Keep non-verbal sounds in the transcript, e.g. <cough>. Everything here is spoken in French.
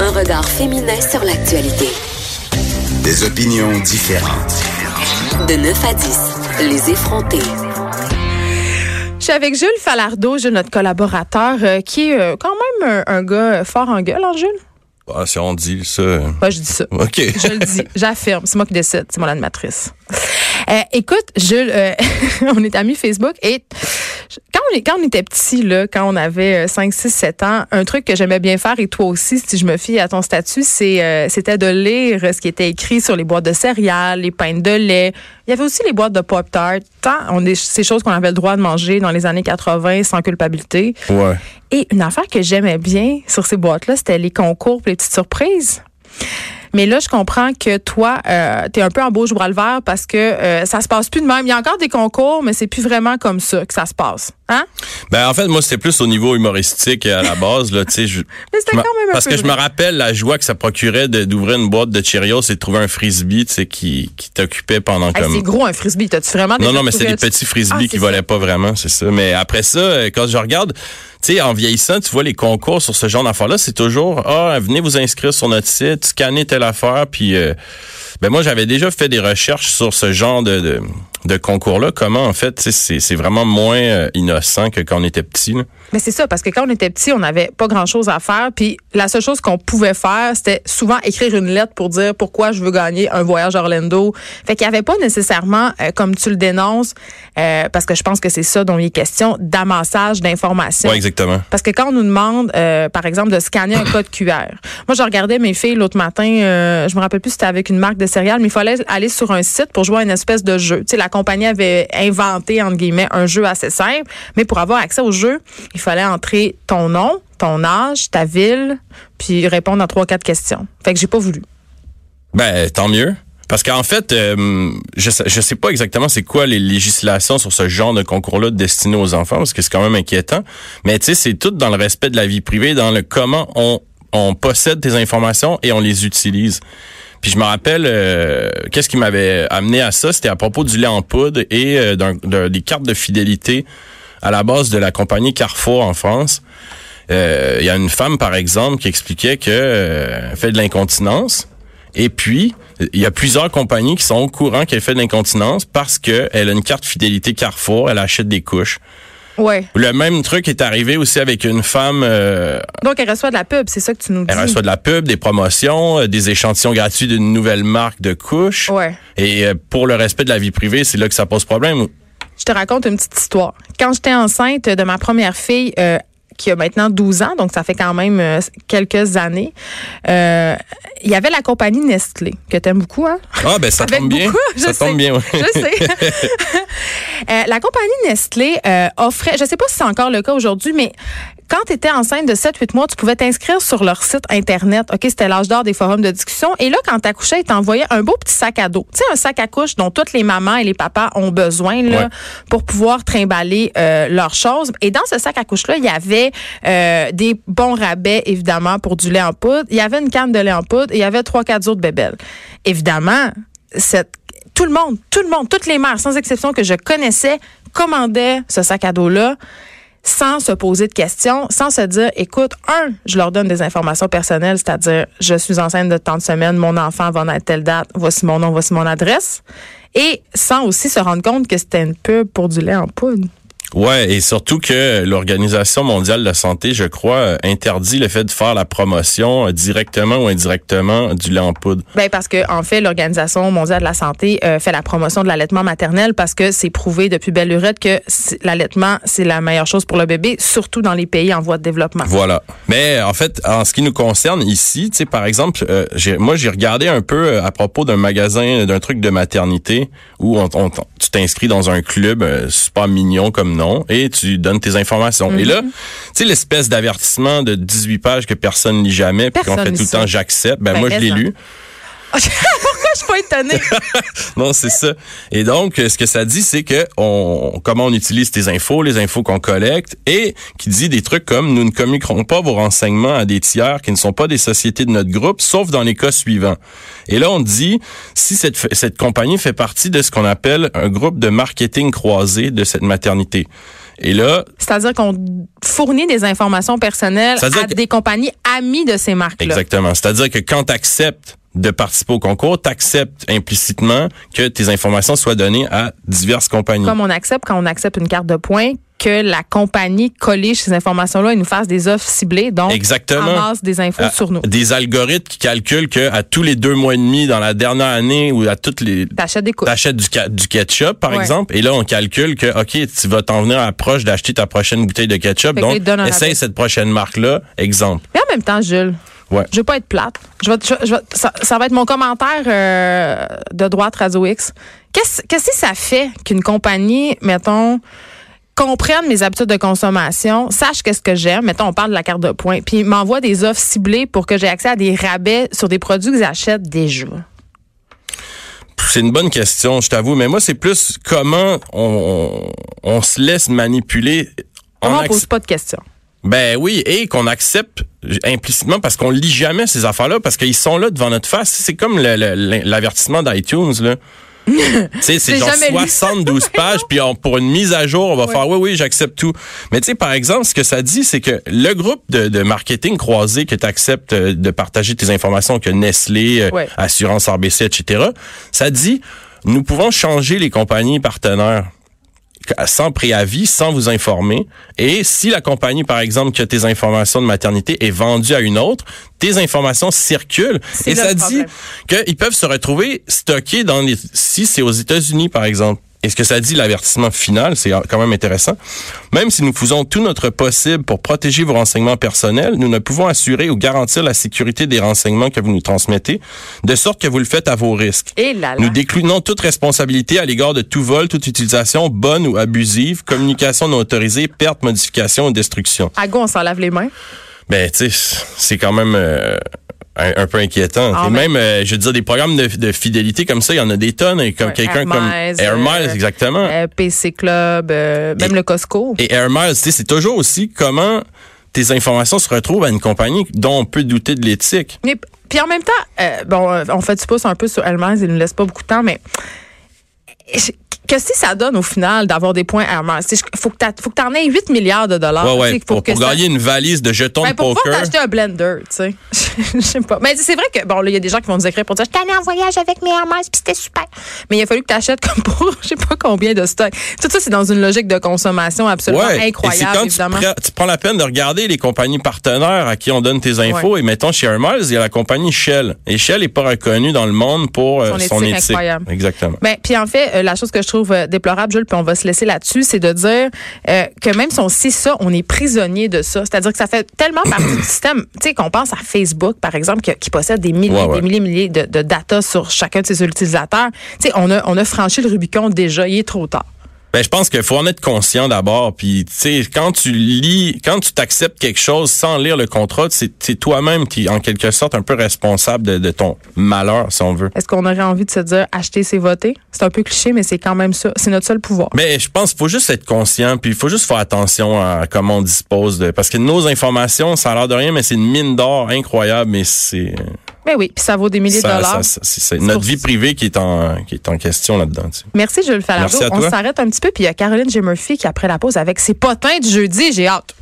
Un regard féminin sur l'actualité. Des opinions différentes. De 9 à 10, les effrontés. Je suis avec Jules Falardeau, Jules, notre collaborateur, euh, qui est euh, quand même un, un gars fort en gueule, hein, Jules? Ah, si on dit ça. Moi, je dis ça. <laughs> OK. Je le dis, j'affirme. C'est moi qui décide, c'est mon animatrice. Euh, écoute, Jules, euh, <laughs> on est amis Facebook et quand on, quand on était petit, là, quand on avait euh, 5, 6, 7 ans, un truc que j'aimais bien faire, et toi aussi, si je me fie à ton statut, c'est euh, c'était de lire ce qui était écrit sur les boîtes de céréales, les pains de lait. Il y avait aussi les boîtes de Pop-Tart. Tant on est, ces choses qu'on avait le droit de manger dans les années 80 sans culpabilité. Ouais. Et une affaire que j'aimais bien sur ces boîtes-là, c'était les concours et les petites surprises. Mais là, je comprends que toi, euh, tu un peu en bouche bras le vert parce que euh, ça se passe plus de même. Il y a encore des concours, mais c'est plus vraiment comme ça que ça se passe. Hein? Ben, en fait, moi, c'était plus au niveau humoristique à la base, là, tu sais. <laughs> Parce que je me rappelle la joie que ça procurait d'ouvrir une boîte de Cheerios et de trouver un frisbee, tu sais, qui, qui t'occupait pendant Hey, comme. c'est gros un frisbee. T'as-tu vraiment Non, non, mais c'est des petits frisbees Ah, qui c'est volaient ça. pas vraiment, c'est ça. Mais après ça, euh, quand je regarde, tu sais, en vieillissant, tu vois les concours sur ce genre d'affaires-là, c'est toujours, ah, venez vous inscrire sur notre site, scannez telle affaire, puis, euh, ben moi, j'avais déjà fait des recherches sur ce genre de, de, de concours-là. Comment, en fait, c'est vraiment moins euh, innocent que quand on était petit. là? Mais c'est ça, parce que quand on était petit, on n'avait pas grand-chose à faire. Puis la seule chose qu'on pouvait faire, c'était souvent écrire une lettre pour dire pourquoi je veux gagner un voyage à Orlando. Fait qu'il n'y avait pas nécessairement, euh, comme tu le dénonces, euh, parce que je pense que c'est ça dont il est question, d'amassage d'informations. Ouais, exactement. Parce que quand on nous demande, euh, par exemple, de scanner un code QR, moi, je regardais mes filles l'autre matin, je me rappelle plus si c'était avec une marque de céréales, mais il fallait aller sur un site pour jouer à une espèce de jeu. Tu sais, la compagnie avait inventé, entre guillemets, un jeu assez simple, mais pour avoir accès au jeu, il fallait entrer ton nom, ton âge, ta ville, puis répondre à trois, quatre questions. Fait que j'ai pas voulu. Ben, tant mieux. Parce qu'en fait, euh, je, sais, je sais pas exactement c'est quoi les législations sur ce genre de concours-là destinés aux enfants, parce que c'est quand même inquiétant. Mais tu sais, c'est tout dans le respect de la vie privée, dans le comment on, on possède tes informations et on les utilise. Puis je me rappelle, euh, qu'est-ce qui m'avait amené à ça, c'était à propos du lait en poudre et euh, des cartes de fidélité à la base de la compagnie Carrefour en France. Euh, Il y a une femme, par exemple, qui expliquait que euh, fait de l'incontinence. Et puis, il y a plusieurs compagnies qui sont au courant qu'elle fait de l'incontinence parce qu'elle a une carte fidélité Carrefour, elle achète des couches. Ouais. Le même truc est arrivé aussi avec une femme, euh, Donc, elle reçoit de la pub, c'est ça que tu nous dis? elle reçoit de la pub, des promotions, euh, des échantillons gratuits d'une nouvelle marque de couches. Ouais. Et euh, pour le respect de la vie privée, c'est là que ça pose problème. Je te raconte une petite histoire. Quand j'étais enceinte de ma première fille, qui a maintenant 12 ans, donc ça fait quand même euh, quelques années, euh, il y avait la compagnie Nestlé, que t'aimes beaucoup, hein? Ah ben ça <laughs> tombe bien. beaucoup, ça sais. tombe bien. ouais. Je sais. <laughs> Euh, la compagnie Nestlé euh, offrait, je sais pas si c'est encore le cas aujourd'hui, mais quand tu étais enceinte de 7-8 mois, tu pouvais t'inscrire sur leur site Internet. OK, c'était l'âge d'or des forums de discussion. Et là, quand tu accouchais, ils t'envoyaient un beau petit sac à dos. Tu sais, un sac à couche dont toutes les mamans et les papas ont besoin là, Ouais. pour pouvoir trimballer euh, leurs choses. Et dans ce sac à couche-là, il y avait euh, des bons rabais, évidemment, pour du lait en poudre. Il y avait une canne de lait en poudre et il y avait 3-4 autres bébelles. Évidemment, cette tout le monde, tout le monde, toutes les mères, sans exception que je connaissais, commandaient ce sac à dos-là sans se poser de questions, sans se dire, écoute, un, je leur donne des informations personnelles, c'est-à-dire, je suis enceinte de tant de semaines, mon enfant va naître telle date, voici mon nom, voici mon adresse, et sans aussi se rendre compte que c'était une pub pour du lait en poudre. Ouais, et surtout que l'Organisation mondiale de la santé, je crois, interdit le fait de faire la promotion euh, directement ou indirectement du lait en poudre. Ben parce que en fait, l'Organisation mondiale de la santé euh, fait la promotion de l'allaitement maternel parce que c'est prouvé depuis belle lurette que l'allaitement c'est la meilleure chose pour le bébé, surtout dans les pays en voie de développement. Voilà. Mais en fait, en ce qui nous concerne ici, tu sais, par exemple, euh, j'ai- moi j'ai regardé un peu euh, à propos d'un magasin, d'un truc de maternité où on, on- tu t'inscris dans un club euh, super mignon comme nom et tu donnes tes informations. Et Mhm. là, tu sais, l'espèce d'avertissement de 18 pages que personne lit jamais, puis qu'on fait tout le temps j'accepte. Ben, Ben, moi je l'ai lu. <laughs> Pourquoi <laughs> je suis pas étonnée <laughs> Non, c'est ça. Et donc, euh, ce que ça dit, c'est que on, comment on utilise tes infos, les infos qu'on collecte, et qui dit des trucs comme nous ne communiquerons pas vos renseignements à des tiers qui ne sont pas des sociétés de notre groupe, sauf dans les cas suivants. Et là, on dit si cette, cette compagnie fait partie de ce qu'on appelle un groupe de marketing croisé de cette maternité. Et là, C'est-à-dire qu'on fournit des informations personnelles à que- des compagnies ami de ces marques-là. Exactement. C'est-à-dire que quand tu acceptes de participer au concours, tu acceptes implicitement que tes informations soient données à diverses compagnies. Comme on accepte quand on accepte une carte de points que la compagnie collige ces informations-là et nous fasse des offres ciblées, donc Exactement. amasse des infos À- sur nous. Des algorithmes qui calculent que à tous les deux mois et demi dans la dernière année ou à toutes les T'achètes des. T'achètes du, ketchup, par Ouais. exemple, et là, on calcule que, OK, tu vas t'en venir à proche d'acheter ta prochaine bouteille de ketchup. Fait là, Donc, essaye cette prochaine marque-là. Exemple. Mais en même temps, Jules, Ouais. je veux pas être plate. Je vais, je vais- je vais- ça, ça va être mon commentaire euh, de droite Radio X. Qu'est-ce que ça fait qu'une compagnie, mettons, comprenne mes habitudes de consommation, sache qu'est-ce que j'aime, mettons, on parle de la carte de points, puis m'envoie des offres ciblées pour que j'ai accès à des rabais sur des produits que j'achète déjà. C'est une bonne question, je t'avoue, mais moi, c'est plus comment on, on, on se laisse manipuler. en Comment on acc- pose pas de questions? Ben oui, et qu'on accepte implicitement parce qu'on lit jamais ces affaires-là, parce qu'ils sont là devant notre face. C'est comme l'avertissement d'iTunes, là. <laughs> c'est genre jamais lu. 72 pages, puis on- pour une mise à jour, on va faire oui, oui, j'accepte tout. Mais tu sais, par exemple, ce que ça dit, c'est que le groupe de, de marketing croisé que tu acceptes euh, de partager tes informations, que Nestlé, euh, Ouais. Assurance RBC, etc., ça dit, nous pouvons changer les compagnies partenaires sans préavis, sans vous informer. Et si la compagnie, par exemple, qui a tes informations de maternité est vendue à une autre, tes informations circulent. Et ça dit qu'ils peuvent se retrouver stockés dans les... Si c'est aux États-Unis, par exemple. Et ce que ça dit, l'avertissement final, c'est quand même intéressant. Même si nous faisons tout notre possible pour protéger vos renseignements personnels, nous ne pouvons assurer ou garantir la sécurité des renseignements que vous nous transmettez, de sorte que vous le faites à vos risques. Et là, là. Nous déclinons toute responsabilité à l'égard de tout vol, toute utilisation bonne ou abusive, communication non autorisée, perte, modification ou destruction. À go, on s'en lave les mains? Ben, tu sais, c'est quand même euh, un, un peu inquiétant. Ah, Et même, euh, je veux dire, des programmes de, de fidélité comme ça, il y en a des tonnes. Et comme Ouais, quelqu'un comme Air Miles, euh, exactement. Euh, PC Club, même Et- le Costco. Et Air Miles, tu sais, c'est toujours aussi comment tes informations se retrouvent à une compagnie dont on peut douter de l'éthique. Mais puis en même temps, bon, on fait du pouce un peu sur Hermès, il nous laisse pas beaucoup de temps, mais je- que ça donne au final d'avoir des points Hermès, il faut que que t'en aies 8 milliards de dollars. ouais, tu ouais. sais, Pour, que pour ça- gagner une valise de jetons Ben, de pour poker. t'acheter un blender, tu sais. <laughs> Je sais pas. Mais c'est vrai que, bon, là, il y a des gens qui vont nous écrire pour dire, je t'allais en voyage avec mes Hermès, puis c'était super. Mais il a fallu que tu achètes comme pour, <laughs> je sais pas combien de stocks. Tout ça, c'est dans une logique de consommation absolument Ouais. Et c'est incroyable, quand tu, prends- tu prends la peine de regarder les compagnies partenaires à qui on donne tes infos. Et mettons, chez Air Miles, il y a la compagnie Shell. Et Shell est pas reconnue dans le monde pour euh, Son éthique. incroyable. Exactement. Ben, puis en fait, euh, la chose que je trouve euh, déplorable, Jules, puis on va se laisser là-dessus, c'est de dire euh, que même si on sait ça, on est prisonnier de ça. C'est-à-dire que ça fait tellement partie du <coughs> système, tu sais, qu'on pense à Facebook, par exemple, qui, qui possède des milliers, Ouais, ouais. des milliers, milliers de, de data sur chacun de ses utilisateurs. Tu sais, on a, on a franchi le Rubicon déjà, il est trop tard. Ben, je pense qu'il faut en être conscient d'abord. Puis, tu sais, quand tu lis, quand tu t'acceptes quelque chose sans lire le contrat, c'est toi-même qui, en quelque sorte, un peu responsable de, de ton malheur, si on veut. Est-ce qu'on aurait envie de se dire acheter, c'est voter? C'est un peu cliché, mais c'est quand même ça. C'est notre seul pouvoir. Mais je pense qu'il faut juste être conscient, puis il faut juste faire attention à comment on dispose de. Parce que nos informations, ça a l'air de rien, mais c'est une mine d'or incroyable, mais c'est. Ben oui, puis ça vaut des milliers ça- de dollars. c'est notre vie privée qui est en, qui est en question là-dedans. tu sais. Merci, Jules Falardeau. Merci à On s'arrête un petit peu, puis il y a Caroline G. Murphy qui, après la pause, avec ses potins du jeudi, j'ai hâte.